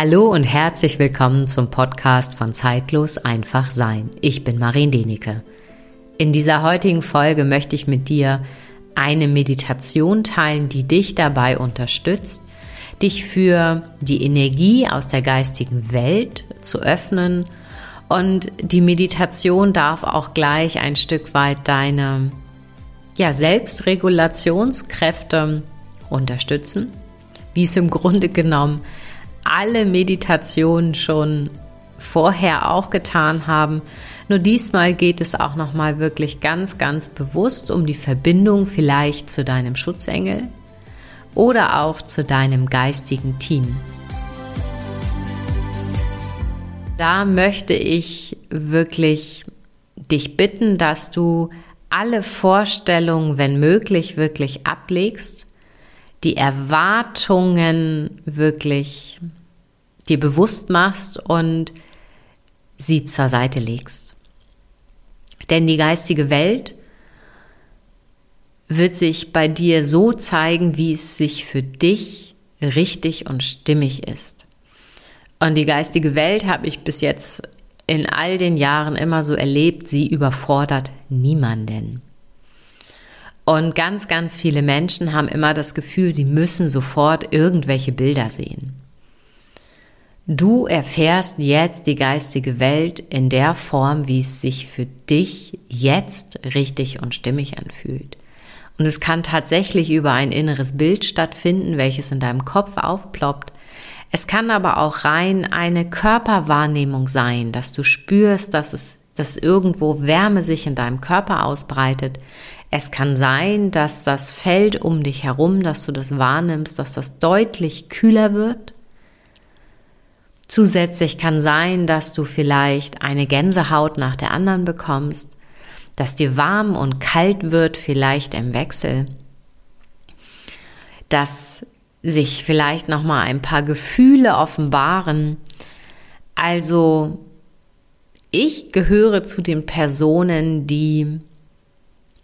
Hallo und herzlich willkommen zum Podcast von Zeitlos einfach sein. Ich bin Marien Denike. In dieser heutigen Folge möchte ich mit dir eine Meditation teilen, die dich dabei unterstützt, dich für die Energie aus der geistigen Welt zu öffnen. Und die Meditation darf auch gleich ein Stück weit deine ja, Selbstregulationskräfte unterstützen, wie es im Grunde genommen alle Meditationen schon vorher auch getan haben. Nur diesmal geht es auch noch mal wirklich ganz ganz bewusst um die Verbindung vielleicht zu deinem Schutzengel oder auch zu deinem geistigen Team. Da möchte ich wirklich dich bitten, dass du alle Vorstellungen, wenn möglich, wirklich ablegst, die Erwartungen wirklich dir bewusst machst und sie zur Seite legst. Denn die geistige Welt wird sich bei dir so zeigen, wie es sich für dich richtig und stimmig ist. Und die geistige Welt habe ich bis jetzt in all den Jahren immer so erlebt, sie überfordert niemanden. Und ganz, ganz viele Menschen haben immer das Gefühl, sie müssen sofort irgendwelche Bilder sehen. Du erfährst jetzt die geistige Welt in der Form, wie es sich für dich jetzt richtig und stimmig anfühlt. Und es kann tatsächlich über ein inneres Bild stattfinden, welches in deinem Kopf aufploppt. Es kann aber auch rein eine Körperwahrnehmung sein, dass du spürst, dass es, dass irgendwo Wärme sich in deinem Körper ausbreitet. Es kann sein, dass das Feld um dich herum, dass du das wahrnimmst, dass das deutlich kühler wird Zusätzlich kann sein, dass du vielleicht eine Gänsehaut nach der anderen bekommst, dass dir warm und kalt wird, vielleicht im Wechsel, dass sich vielleicht noch mal ein paar Gefühle offenbaren. Also ich gehöre zu den Personen, die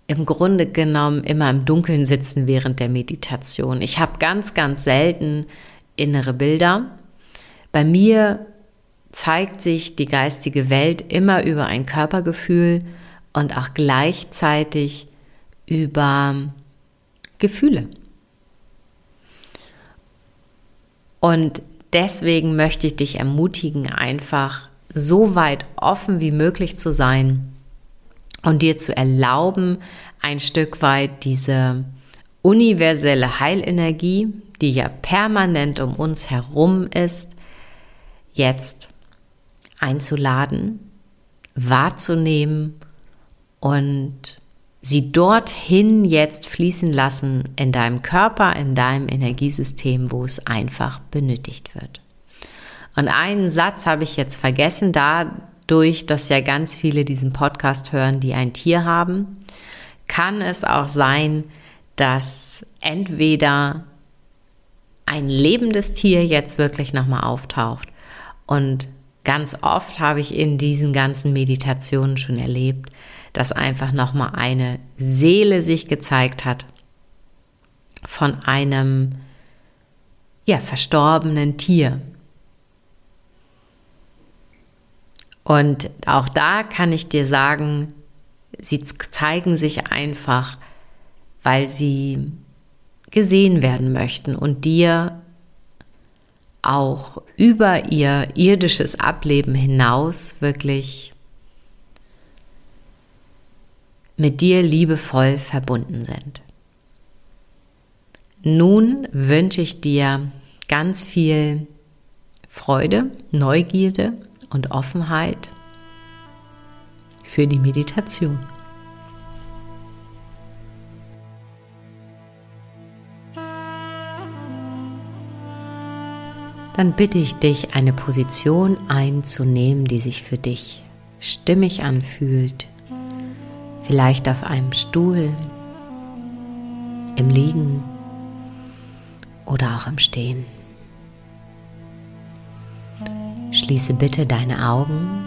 im Grunde genommen immer im Dunkeln sitzen während der Meditation. Ich habe ganz, ganz selten innere Bilder. Bei mir zeigt sich die geistige Welt immer über ein Körpergefühl und auch gleichzeitig über Gefühle. Und deswegen möchte ich dich ermutigen, einfach so weit offen wie möglich zu sein und dir zu erlauben, ein Stück weit diese universelle Heilenergie, die ja permanent um uns herum ist, jetzt einzuladen, wahrzunehmen und sie dorthin jetzt fließen lassen in deinem Körper, in deinem Energiesystem, wo es einfach benötigt wird. Und einen Satz habe ich jetzt vergessen, dadurch, dass ja ganz viele diesen Podcast hören, die ein Tier haben, kann es auch sein, dass entweder ein lebendes Tier jetzt wirklich nochmal auftaucht und ganz oft habe ich in diesen ganzen Meditationen schon erlebt, dass einfach nochmal eine Seele sich gezeigt hat von einem ja, verstorbenen Tier. Und auch da kann ich dir sagen, sie zeigen sich einfach, weil sie gesehen werden möchten und dir auch über ihr irdisches Ableben hinaus wirklich mit dir liebevoll verbunden sind. Nun wünsche ich dir ganz viel Freude, Neugierde und Offenheit für die Meditation. dann bitte ich dich, eine Position einzunehmen, die sich für dich stimmig anfühlt. Vielleicht auf einem Stuhl, im Liegen oder auch im Stehen. Schließe bitte deine Augen.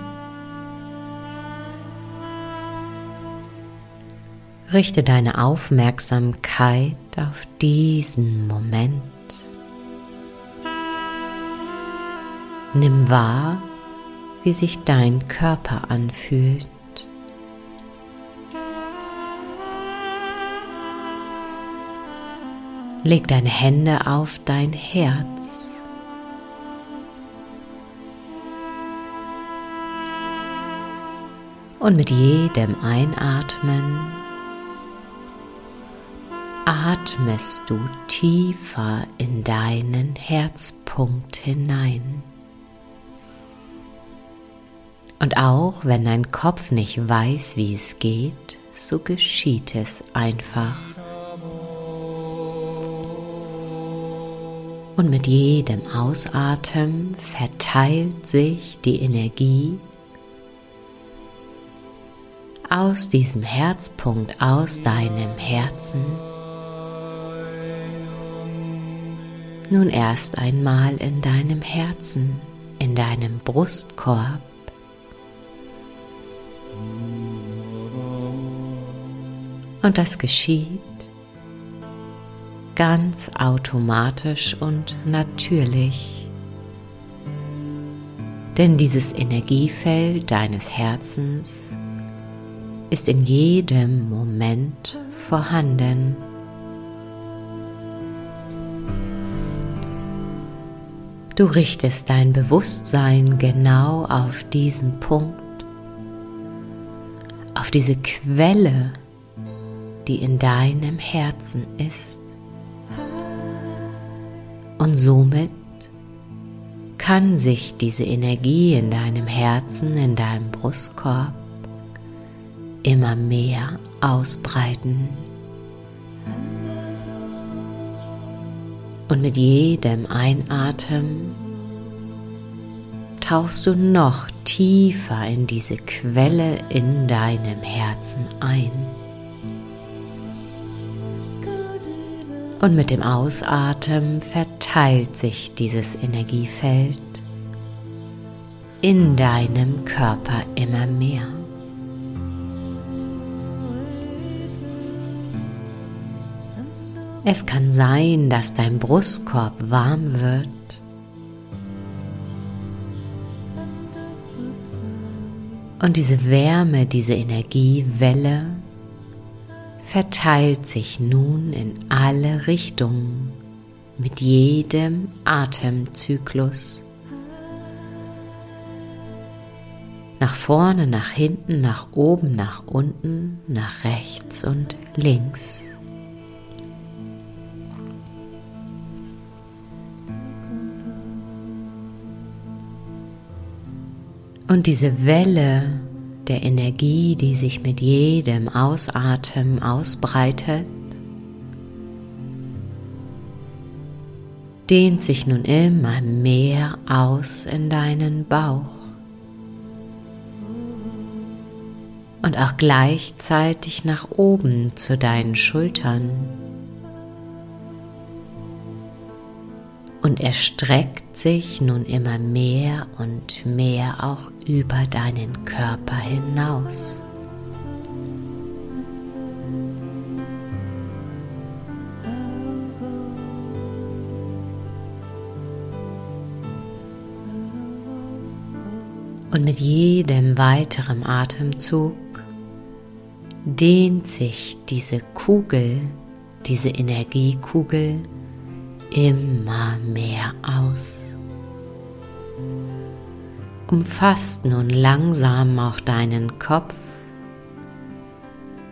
Richte deine Aufmerksamkeit auf diesen Moment. Nimm wahr, wie sich dein Körper anfühlt. Leg deine Hände auf dein Herz. Und mit jedem Einatmen atmest du tiefer in deinen Herzpunkt hinein. Und auch wenn dein Kopf nicht weiß, wie es geht, so geschieht es einfach. Und mit jedem Ausatmen verteilt sich die Energie aus diesem Herzpunkt, aus deinem Herzen. Nun erst einmal in deinem Herzen, in deinem Brustkorb. Und das geschieht ganz automatisch und natürlich. Denn dieses Energiefeld deines Herzens ist in jedem Moment vorhanden. Du richtest dein Bewusstsein genau auf diesen Punkt, auf diese Quelle, die in deinem Herzen ist. Und somit kann sich diese Energie in deinem Herzen, in deinem Brustkorb immer mehr ausbreiten. Und mit jedem Einatmen tauchst du noch tiefer in diese Quelle in deinem Herzen ein. Und mit dem Ausatmen verteilt sich dieses Energiefeld in deinem Körper immer mehr. Es kann sein, dass dein Brustkorb warm wird. Und diese Wärme, diese Energiewelle verteilt sich nun in alle Richtungen mit jedem Atemzyklus. Nach vorne, nach hinten, nach oben, nach unten, nach rechts und links. Und diese Welle der Energie, die sich mit jedem Ausatmen ausbreitet, dehnt sich nun immer mehr aus in deinen Bauch und auch gleichzeitig nach oben zu deinen Schultern. Und er streckt sich nun immer mehr und mehr auch über deinen Körper hinaus. Und mit jedem weiteren Atemzug dehnt sich diese Kugel, diese Energiekugel immer mehr aus. Umfasst nun langsam auch deinen Kopf,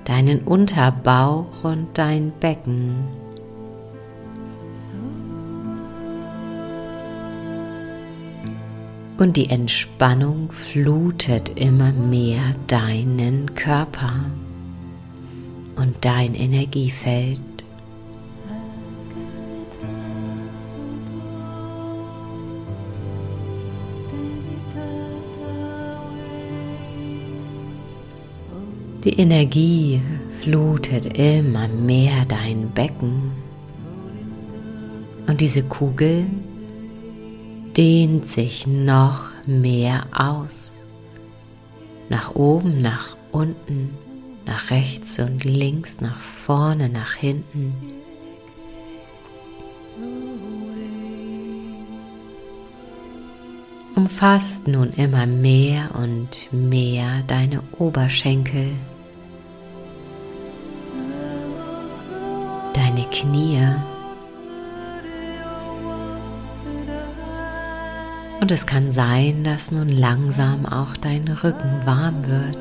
deinen Unterbauch und dein Becken. Und die Entspannung flutet immer mehr deinen Körper und dein Energiefeld. Die Energie flutet immer mehr dein Becken und diese Kugel dehnt sich noch mehr aus. Nach oben, nach unten, nach rechts und links, nach vorne, nach hinten. Umfasst nun immer mehr und mehr deine Oberschenkel, Knie und es kann sein, dass nun langsam auch dein Rücken warm wird.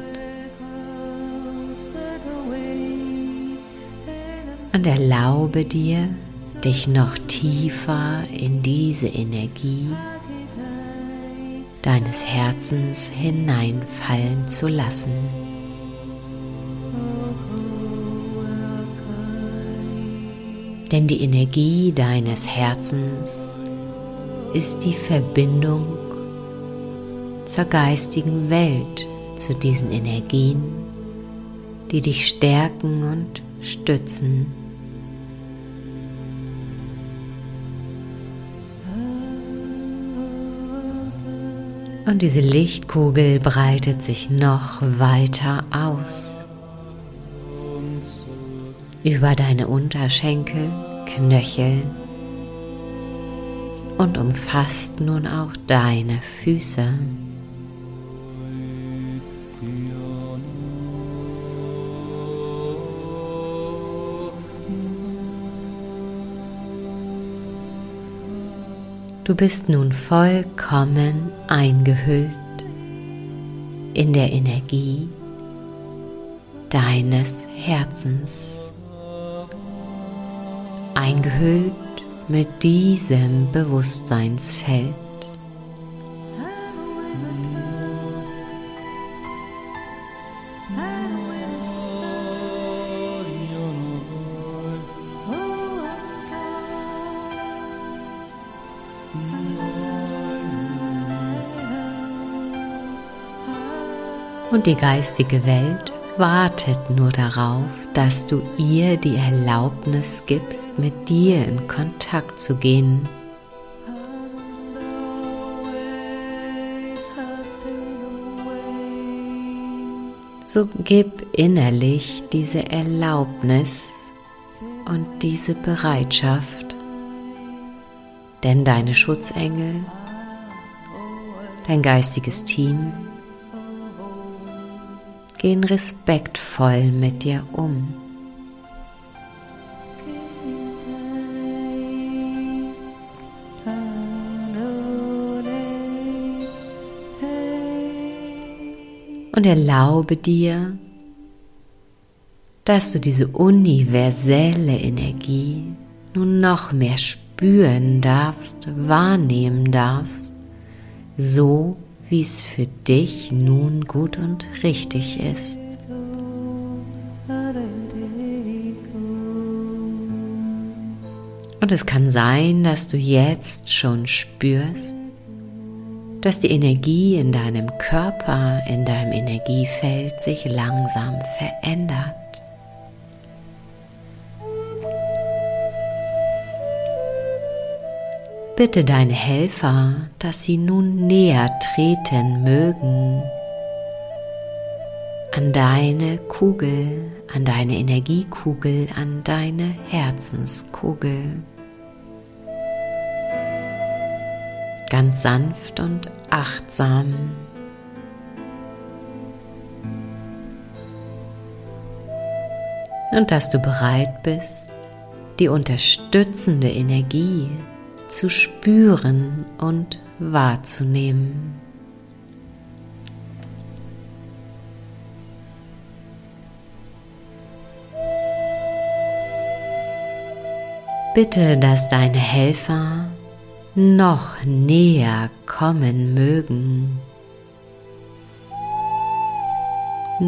Und erlaube dir, dich noch tiefer in diese Energie deines Herzens hineinfallen zu lassen. Denn die Energie deines Herzens ist die Verbindung zur geistigen Welt, zu diesen Energien, die dich stärken und stützen. Und diese Lichtkugel breitet sich noch weiter aus. Über deine Unterschenkel, Knöchel und umfasst nun auch deine Füße. Du bist nun vollkommen eingehüllt in der Energie deines Herzens. Eingehüllt mit diesem Bewusstseinsfeld. Und die geistige Welt wartet nur darauf, dass du ihr die Erlaubnis gibst, mit dir in Kontakt zu gehen. So gib innerlich diese Erlaubnis und diese Bereitschaft, denn deine Schutzengel, dein geistiges Team, gehen respektvoll mit dir um. Und erlaube dir, dass du diese universelle Energie nun noch mehr spüren darfst, wahrnehmen darfst, so wie es für dich nun gut und richtig ist. Und es kann sein, dass du jetzt schon spürst, dass die Energie in deinem Körper, in deinem Energiefeld sich langsam verändert. Bitte deine Helfer, dass sie nun näher treten mögen an deine Kugel, an deine Energiekugel, an deine Herzenskugel. Ganz sanft und achtsam. Und dass du bereit bist, die unterstützende Energie zu spüren und wahrzunehmen. Bitte, dass deine Helfer noch näher kommen mögen.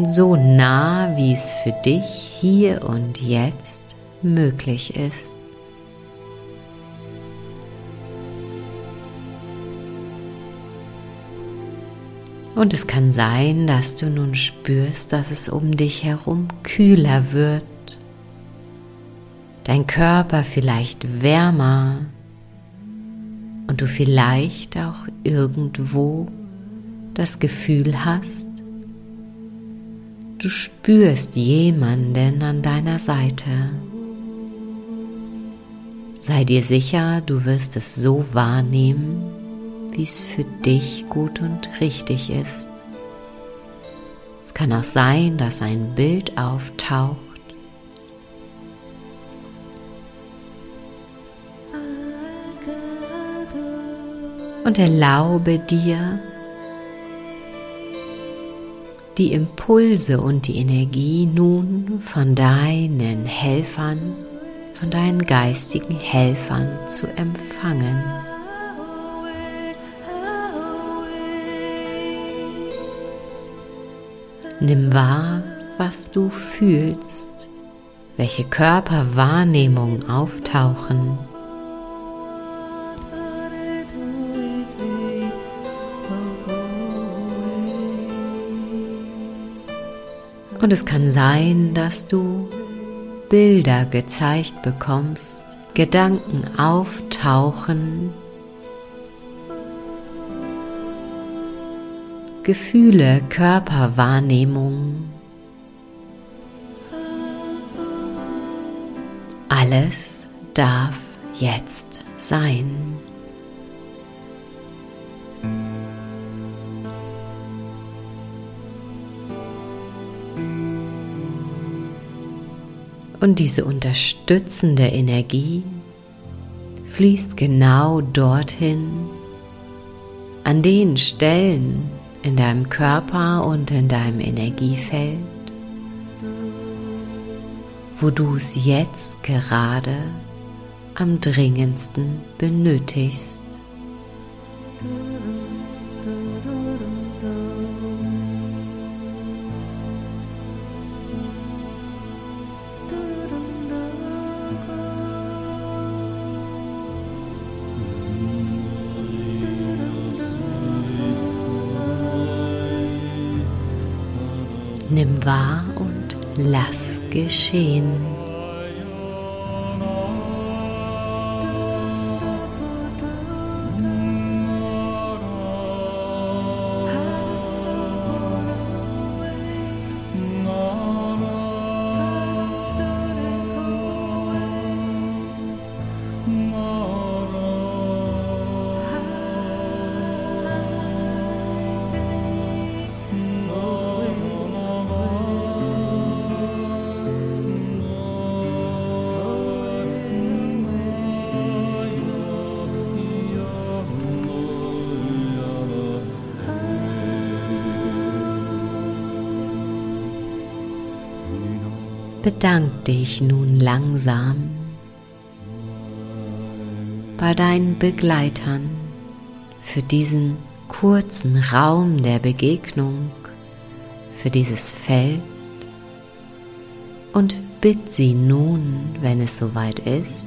So nah, wie es für dich hier und jetzt möglich ist. Und es kann sein, dass du nun spürst, dass es um dich herum kühler wird, dein Körper vielleicht wärmer und du vielleicht auch irgendwo das Gefühl hast, du spürst jemanden an deiner Seite. Sei dir sicher, du wirst es so wahrnehmen, wie es für dich gut und richtig ist. Es kann auch sein, dass ein Bild auftaucht, und erlaube dir, die Impulse und die Energie nun von deinen Helfern, von deinen geistigen Helfern zu empfangen. Nimm wahr, was du fühlst, welche Körperwahrnehmungen auftauchen. Und es kann sein, dass du Bilder gezeigt bekommst, Gedanken auftauchen, Gefühle, Körperwahrnehmung. Alles darf jetzt sein. Und diese unterstützende Energie fließt genau dorthin, an den Stellen in deinem Körper und in deinem Energiefeld, wo du es jetzt gerade am dringendsten benötigst. Nimm wahr und lass geschehen. Bedank dich nun langsam bei deinen Begleitern für diesen kurzen Raum der Begegnung, für dieses Feld und bitt sie nun, wenn es soweit ist,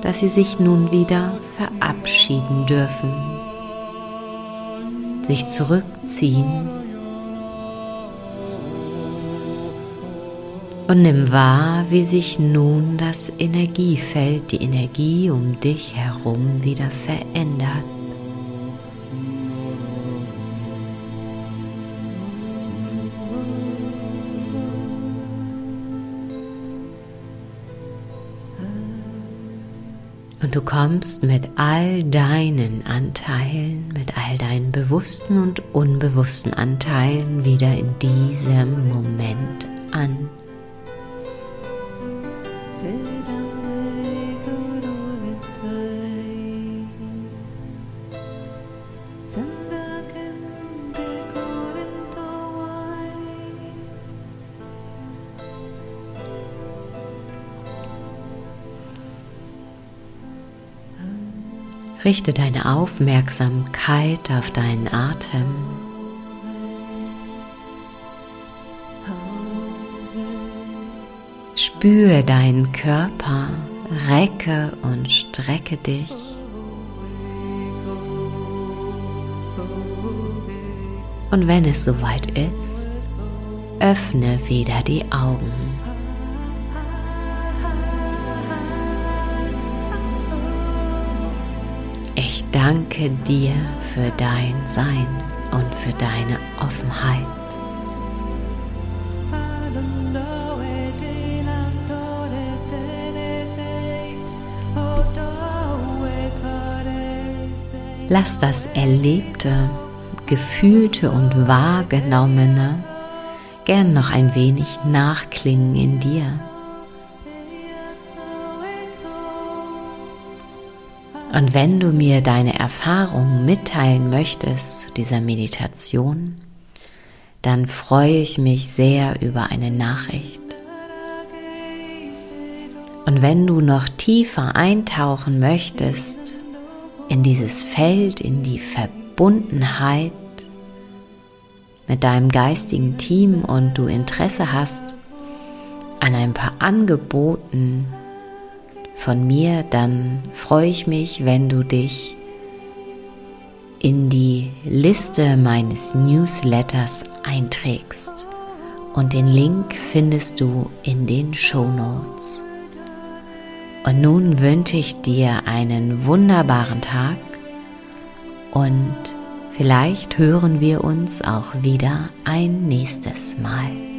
dass sie sich nun wieder verabschieden dürfen, sich zurückziehen Und nimm wahr, wie sich nun das Energiefeld, die Energie um dich herum wieder verändert. Und du kommst mit all deinen Anteilen, mit all deinen bewussten und unbewussten Anteilen wieder in diesem Moment an. Richte deine Aufmerksamkeit auf deinen Atem. Spüre deinen Körper, recke und strecke dich. Und wenn es soweit ist, öffne wieder die Augen. Ich danke dir für dein Sein und für deine Offenheit. Lass das Erlebte, Gefühlte und Wahrgenommene gern noch ein wenig nachklingen in dir. Und wenn du mir deine Erfahrungen mitteilen möchtest zu dieser Meditation, dann freue ich mich sehr über eine Nachricht. Und wenn du noch tiefer eintauchen möchtest in dieses Feld, in die Verbundenheit mit deinem geistigen Team und du Interesse hast an ein paar Angeboten, von mir, dann freue ich mich, wenn du dich in die Liste meines Newsletters einträgst. Und den Link findest du in den Show Notes. Und nun wünsche ich dir einen wunderbaren Tag und vielleicht hören wir uns auch wieder ein nächstes Mal.